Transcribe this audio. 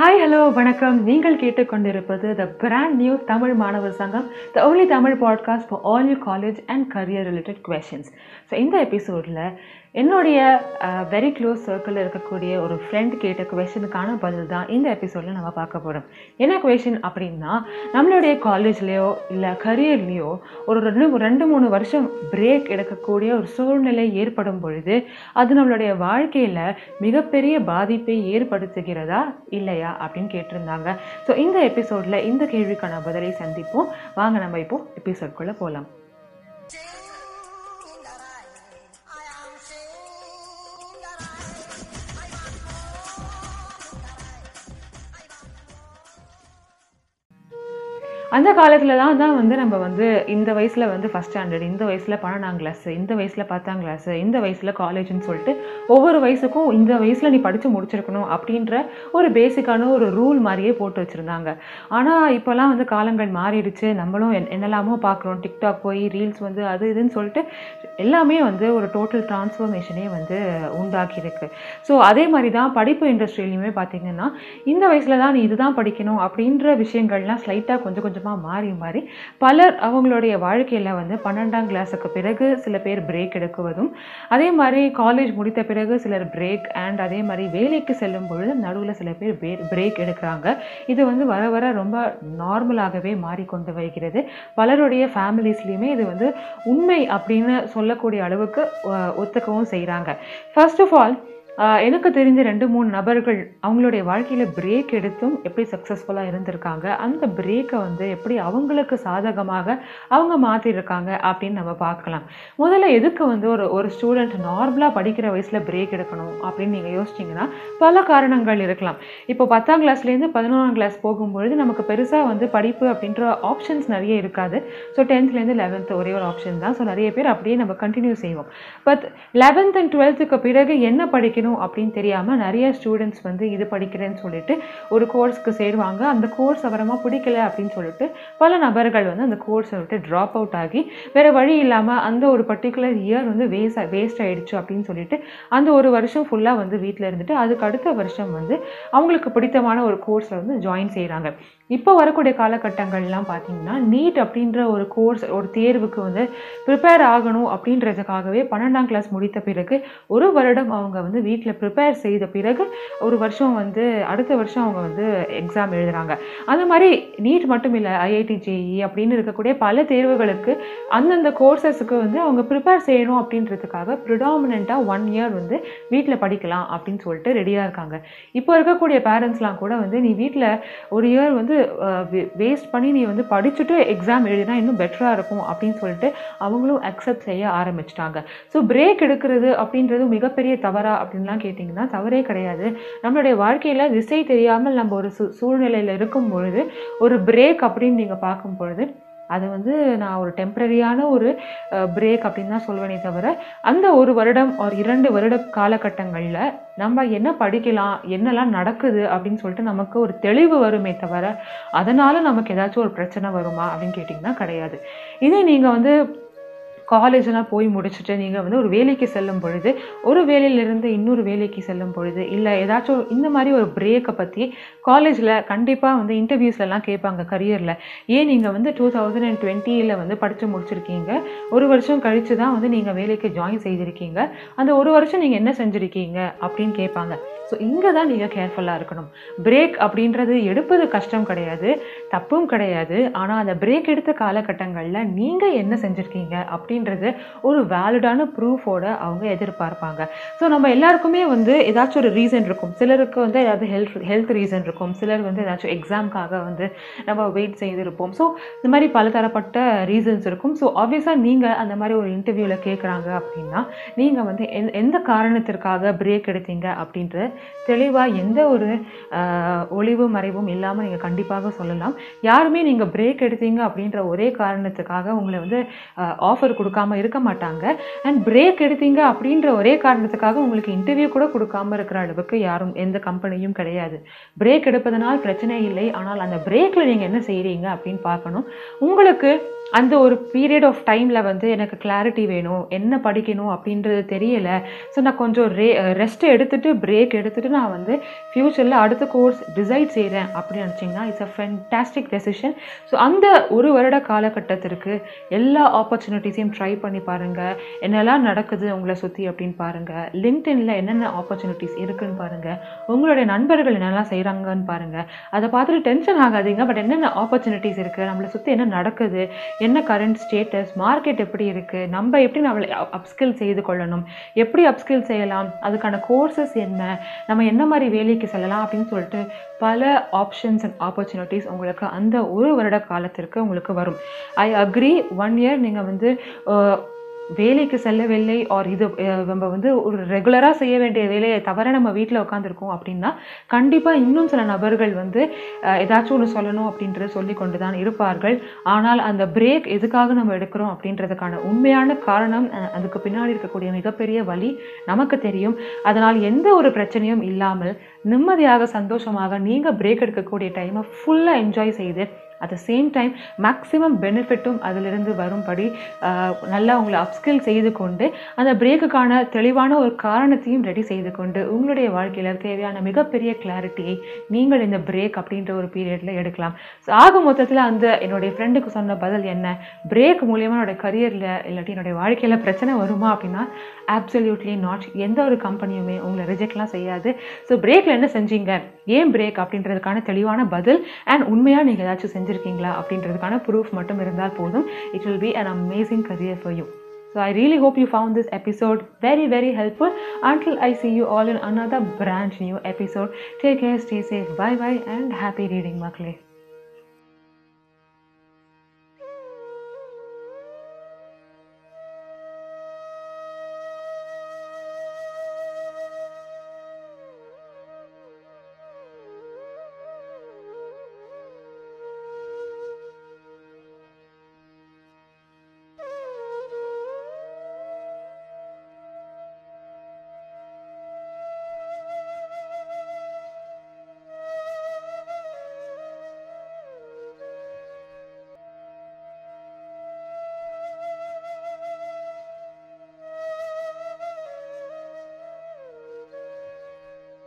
Hi hello வணக்கம். நீங்கள் கேட்டுக்கொண்டிருப்பது த பிராண்ட் நியூ தமிழ் மாணவர் சங்கம் the only Tamil podcast for all you college and career related questions so இந்த எபிசோடில் என்னுடைய வெரி க்ளோஸ் சர்க்கிளில் இருக்கக்கூடிய ஒரு ஃப்ரெண்ட் கேட்ட கொஷனுக்கான பதில் தான் இந்த எபிசோடில் நம்ம பார்க்க போகிறோம் என்ன கொஷின் அப்படின்னா நம்மளுடைய காலேஜ்லேயோ இல்லை கரியர்லேயோ ஒரு ரெண்டு ரெண்டு மூணு வருஷம் பிரேக் எடுக்கக்கூடிய ஒரு சூழ்நிலை ஏற்படும் பொழுது அது நம்மளுடைய வாழ்க்கையில் மிகப்பெரிய பாதிப்பை ஏற்படுத்துகிறதா இல்லையா அப்படின்னு கேட்டிருந்தாங்க. ஸோ இந்த எபிசோடில் இந்த கேள்விக்கான பதிலை சந்திப்போம். வாங்க நம்ம இப்போ எபிசோட்குள்ளே போகலாம் அந்த காலத்தில் தான் தான் வந்து நம்ம வந்து இந்த வயசில் வந்து ஃபஸ்ட் ஸ்டாண்டர்ட் இந்த வயசில் பன்னெண்டாம் கிளாஸ் இந்த வயசில் பத்தாம் கிளாஸ் இந்த வயசில் காலேஜ்னு சொல்லிட்டு ஒவ்வொரு வயசுக்கும் இந்த வயசில் நீ படித்து முடிச்சிருக்கணும் அப்படின்ற ஒரு பேசிக்கான ஒரு ரூல் மாதிரியே போட்டு வச்சுருந்தாங்க. ஆனால் இப்போல்லாம் வந்து காலங்கள் மாறிடுச்சு. நம்மளும் என்னெல்லாமோ பார்க்குறோம். டிக்டாக் போய் ரீல்ஸ் வந்து அது இதுன்னு சொல்லிட்டு எல்லாமே வந்து ஒரு டோட்டல் டிரான்ஸ்ஃபர்மேஷனே வந்து உண்டாக்கியிருக்கு. ஸோ அதே மாதிரி தான் படிப்பு இண்டஸ்ட்ரியிலையுமே பார்த்திங்கன்னா இந்த வயசில் தான் நீ இதுதான் படிக்கணும் அப்படின்ற விஷயங்கள்லாம் ஸ்லைட்டாக கொஞ்சம் கொஞ்சம் கொஞ்சமாக மாறி மாறி பலர் அவங்களுடைய வாழ்க்கையில் வந்து பன்னெண்டாம் கிளாஸுக்கு பிறகு சில பேர் பிரேக் எடுக்குவதும் அதே மாதிரி காலேஜ் முடித்த பிறகு சிலர் பிரேக் அண்ட் அதே மாதிரி வேலைக்கு செல்லும் பொழுது நடுவில் சில பேர் பிரேக் எடுக்கிறாங்க. இது வந்து வர வர ரொம்ப நார்மலாகவே மாறிக்கொண்டு வருகிறது. பலருடைய ஃபேமிலிஸ்லேயுமே இது வந்து உண்மை அப்படின்னு சொல்லக்கூடிய அளவுக்கு ஒத்துக்கவும் செய்கிறாங்க ஃபர்ஸ்ட் ஆஃப் ஆல் எனக்கு தெரிஞ்ச ரெண்டு மூணு நபர்கள் அவங்களுடைய வாழ்க்கையில் பிரேக் எடுத்தும் எப்படி சக்ஸஸ்ஃபுல்லாக இருந்திருக்காங்க அந்த பிரேக்கை வந்து எப்படி அவங்களுக்கு சாதகமாக அவங்க மாற்றிருக்காங்க அப்படின்னு நம்ம பார்க்கலாம். முதல்ல எதுக்கு வந்து ஒரு ஒரு ஸ்டூடெண்ட் நார்மலாக படிக்கிற வயசில் பிரேக் எடுக்கணும் அப்படின்னு நீங்கள் யோசிச்சிங்கன்னா பல காரணங்கள் இருக்கலாம். இப்போ பத்தாம் கிளாஸ்லேருந்து பதினொன்றாம் கிளாஸ் போகும்பொழுது நமக்கு பெருசாக வந்து படிப்பு அப்படின்ற ஆப்ஷன்ஸ் நிறைய இருக்காது. ஸோ டென்த்லேருந்து லெவன்த்து ஒரே ஒரு ஆப்ஷன் தான். ஸோ நிறைய பேர் அப்படியே நம்ம கண்டினியூ செய்வோம். பட் லெவன்த் அண்ட் டுவெல்த்துக்கு பிறகு என்ன படிக்கணும்? அப்படின்னு தெரியாமல் நிறைய ஸ்டூடெண்ட்ஸ் வந்து இது படிக்கிறேன்னு சொல்லிட்டு ஒரு கோர்ஸ்க்கு சேருவாங்க. அந்த கோர்ஸ் அப்புறமா பிடிக்கல அப்படின்னு சொல்லிட்டு பல நபர்கள் வந்து அந்த கோர்ஸை விட்டு ட்ராப் அவுட் ஆகி வேறு வழி இல்லாமல் அந்த ஒரு பர்டிகுலர் இயர் வந்து வேஸ்ட் வேஸ்ட் ஆகிடுச்சு அப்படின்னு சொல்லிட்டு அந்த ஒரு வருஷம் ஃபுல்லாக வந்து வீட்டில் இருந்துட்டு அதுக்கு அடுத்த வருஷம் வந்து அவங்களுக்கு பிடித்தமான ஒரு கோர்ஸில் வந்து ஜாயின் செய்கிறாங்க இப்போ வரக்கூடிய காலகட்டங்கள்லாம் பார்த்தீங்கன்னா நீட் அப்படின்ற ஒரு கோர்ஸ் ஒரு தேர்வுக்கு வந்து ப்ரிப்பேர் ஆகணும் அப்படின்றதுக்காகவே பன்னெண்டாம் கிளாஸ் முடித்த பிறகு ஒரு வருடம் அவங்க வந்து வீட்டில் ப்ரிப்பேர் செய்த பிறகு ஒரு வருஷம் வந்து அடுத்த வருஷம் அவங்க வந்து எக்ஸாம் எழுதுகிறாங்க அந்த மாதிரி நீட் மட்டும் இல்லை ஐஐடி ஜேஇ அப்படின்னு இருக்கக்கூடிய பல தேர்வுகளுக்கு அந்தந்த கோர்சஸுக்கு வந்து அவங்க ப்ரிப்பேர் செய்யணும் அப்படின்றதுக்காக ப்ரிடாமினண்ட்டாக ஒன் இயர் வந்து வீட்டில் படிக்கலாம் அப்படின்னு சொல்லிட்டு ரெடியாக இருக்காங்க. இப்போ இருக்கக்கூடிய பேரண்ட்ஸ்லாம் கூட வந்து நீ வீட்டில் ஒரு இயர் வந்து வேஸ்ட் பண்ணி நீ வந்து படிச்சுட்டு எக்ஸாம் எழுதினா இன்னும் பெட்டராக இருக்கும் அப்படின்னு சொல்லிட்டு அவங்களும் அக்செப்ட் செய்ய ஆரம்பிச்சிட்டாங்க. ஸோ பிரேக் எடுக்கிறது அப்படின்றது மிகப்பெரிய தவறா அப்படின்லாம் கேட்டிங்கன்னா தவறே கிடையாது. நம்மளுடைய வாழ்க்கையில் திசை தெரியாமல் நம்ம ஒரு சூ சூழ்நிலையில் இருக்கும் பொழுது ஒரு பிரேக் அப்படின்னு நீங்கள் பார்க்கும் பொழுது அது வந்து நான் ஒரு டெம்பரரியான ஒரு பிரேக் அப்படின்னு தான் சொல்வேனே தவிர அந்த ஒரு வருடம் ஒரு இரண்டு வருட காலகட்டங்களில் நம்ம என்ன படிக்கலாம் என்னெல்லாம் நடக்குது அப்படின்னு சொல்லிட்டு நமக்கு ஒரு தெளிவு வருமே தவிர அதனால் நமக்கு ஏதாச்சும் ஒரு பிரச்சனை வருமா அப்படின்னு கேட்டிங்கன்னா கிடையாது. இதே நீங்கள் வந்து காலேஜெல்லாம் போய் முடிச்சுட்டு நீங்கள் வந்து ஒரு வேலைக்கு செல்லும் பொழுது ஒரு வேலையிலிருந்து இன்னொரு வேலைக்கு செல்லும் பொழுது இல்லை ஏதாச்சும் இந்த மாதிரி ஒரு பிரேக்கை பற்றி காலேஜில் கண்டிப்பாக வந்து இன்டர்வியூஸ்லலாம் கேட்பாங்க கரியரில் ஏன் நீங்கள் வந்து டூ தௌசண்ட் அண்ட் டுவெண்ட்டியில் வந்து படித்து முடிச்சிருக்கீங்க? ஒரு வருஷம் கழித்து தான் வந்து நீங்கள் வேலைக்கு ஜாயின் செய்திருக்கீங்க. அந்த ஒரு வருஷம் நீங்கள் என்ன செஞ்சுருக்கீங்க? அப்படின்னு கேட்பாங்க. ஸோ இங்கே தான் நீங்கள் கேர்ஃபுல்லாக இருக்கணும். பிரேக் அப்படின்றது எடுப்பது கஷ்டம் கிடையாது தப்பும் கிடையாது. ஆனால் அந்த பிரேக் எடுத்த காலகட்டங்களில் நீங்கள் என்ன செஞ்சுருக்கீங்க அப்படின்றது ஒரு வேலிடான ப்ரூஃபோட அவங்க எதிர்பார்ப்பாங்க. ஸோ நம்ம எல்லாருக்குமே வந்து ஏதாச்சும் ஒரு ரீசன் இருக்கும். சிலருக்கு வந்து ஏதாவது ஹெல்த் ஹெல்த் ரீசன் இருக்கும். சிலர் வந்து ஏதாச்சும் எக்ஸாம்க்காக வந்து நம்ம வெயிட் செய்திருப்போம். ஸோ இந்த மாதிரி பலதரப்பட்ட ரீசன்ஸ் இருக்கும். ஸோ ஆப்வியஸாக நீங்கள் அந்த மாதிரி ஒரு இன்டர்வியூவில் கேட்குறாங்க அப்படின்னா நீங்கள் வந்து எந்த எந்த காரணத்திற்காக பிரேக் எடுத்தீங்க அப்படின்ற தெளிவாக எந்த ஒரு ஒளிவு மறைவும் இல்லாமல் நீங்கள் கண்டிப்பாக சொல்லலாம். யாருமே நீங்கள் பிரேக் எடுத்தீங்க அப்படின்ற ஒரே காரணத்துக்காக உங்களை வந்து ஆஃபர் கொடுக்காம இருக்க மாட்டாங்க. அண்ட் பிரேக் எடுத்தீங்க அப்படின்ற ஒரே காரணத்துக்காக உங்களுக்கு இன்டர்வியூ கூட கொடுக்காம இருக்கிற அளவுக்கு யாரும் எந்த கம்பெனியும் கிடையாது. பிரேக் எடுப்பதனால் பிரச்சனை இல்லை. ஆனால் அந்த பிரேக்கில் நீங்கள் என்ன செய்கிறீங்க அப்படின்னு பார்க்கணும். உங்களுக்கு அந்த ஒரு பீரியட் ஆஃப் டைமில் வந்து எனக்கு கிளாரிட்டி வேணும். என்ன படிக்கணும் அப்படின்றது தெரியல. ஸோ நான் கொஞ்சம் ரே ரெஸ்ட் எடுத்துகிட்டு பிரேக் எடுத்துகிட்டு நான் வந்து ஃப்யூச்சரில் அடுத்த கோர்ஸ் டிசைட் செய்கிறேன் அப்படின்னு நினச்சிங்கன்னா it's a fantastic decision so அந்த ஒரு வருட காலகட்டத்திற்கு எல்லா ஆப்பர்ச்சுனிட்டிஸையும் ட்ரை பண்ணி பாருங்கள் என்னெல்லாம் நடக்குது உங்களை சுற்றி அப்படின்னு பாருங்கள் லிங்க்டின்ல என்னென்ன ஆப்பர்ச்சுனிட்டிஸ் இருக்குன்னு பாருங்கள் உங்களுடைய நண்பர்கள் என்னெல்லாம் செய்கிறாங்கன்னு பாருங்கள் அதை பார்த்துட்டு டென்ஷன் ஆகாதீங்க. பட் என்னென்ன ஆப்பர்ச்சுனிட்டிஸ் இருக்குது நம்மளை சுற்றி என்ன நடக்குது? என்ன கரண்ட் ஸ்டேட்டஸ் மார்க்கெட் எப்படி இருக்குது நம்ம எப்படி நம்மளை அப்ஸ்கில் செய்து கொள்ளணும் எப்படி அப்ஸ்கில் செய்யலாம் அதுக்கான கோர்சஸ் என்ன நம்ம என்ன மாதிரி வேலைக்கு செல்லலாம் அப்படின்னு சொல்லிட்டு பல ஆப்ஷன்ஸ் அண்ட் ஆப்பர்ச்சுனிட்டிஸ் உங்களுக்கு அந்த ஒரு வருட காலத்திற்கு உங்களுக்கு வரும். ஐ அக்ரி ஒன் இயர் நீங்கள் வந்து வேலைக்கு செல்லவில்லை ஆர் இது நம்ம வந்து ஒரு ரெகுலராக செய்ய வேண்டிய வேலையை தவிர நம்ம வீட்டில் உட்காந்துருக்கோம் அப்படின்னா கண்டிப்பாக இன்னும் சில நபர்கள் வந்து ஏதாச்சும் ஒன்று சொல்லணும் அப்படின்றது சொல்லி கொண்டு தான் இருப்பார்கள். ஆனால் அந்த பிரேக் எதுக்காக நம்ம எடுக்கிறோம் அப்படின்றதுக்கான உண்மையான காரணம் அதுக்கு பின்னாடி இருக்கக்கூடிய மிகப்பெரிய வழி நமக்கு தெரியும். அதனால் எந்த ஒரு பிரச்சனையும் இல்லாமல் நிம்மதியாக சந்தோஷமாக நீங்கள் பிரேக் எடுக்கக்கூடிய டைமை ஃபுல்லாக என்ஜாய் செய்து at the same time maximum பெனிஃபிட்டும் அதிலிருந்து வரும்படி நல்லா உங்களை அப்ஸ்கில் செய்து கொண்டு அந்த பிரேக்குக்கான தெளிவான ஒரு காரணத்தையும் ரெடி செய்து கொண்டு உங்களுடைய வாழ்க்கையில் தேவையான மிகப்பெரிய கிளாரிட்டியை நீங்கள் இந்த பிரேக் அப்படின்ற ஒரு பீரியடில் எடுக்கலாம். ஸோ ஆக மொத்தத்தில் அந்த என்னுடைய ஃப்ரெண்டுக்கு சொன்ன பதில் என்ன? பிரேக் மூலியமாக என்னோட கரியரில் இல்லாட்டி என்னுடைய வாழ்க்கையில் பிரச்சனை வருமா அப்படின்னா ஆப்சல்யூட்லி நாட் எந்த ஒரு கம்பெனியுமே உங்களை ரிஜெக்ட்லாம் செய்யாது. ஸோ பிரேக்கில் என்ன செஞ்சீங்க? ஏன் பிரேக் அப்படின்றதுக்கான தெளிவான பதில் அண்ட் உண்மையாக நீங்கள் ஏதாச்சும் செஞ்சு செஞ்சுருக்கீங்களா அப்படின்றதுக்கான ப்ரூஃப் மட்டும் இருந்தால் போதும் it will be an amazing career for you So I really hope you found this episode very very helpful. Until I see you all in another brand new episode, take care, stay safe, bye bye, and happy reading, Makle.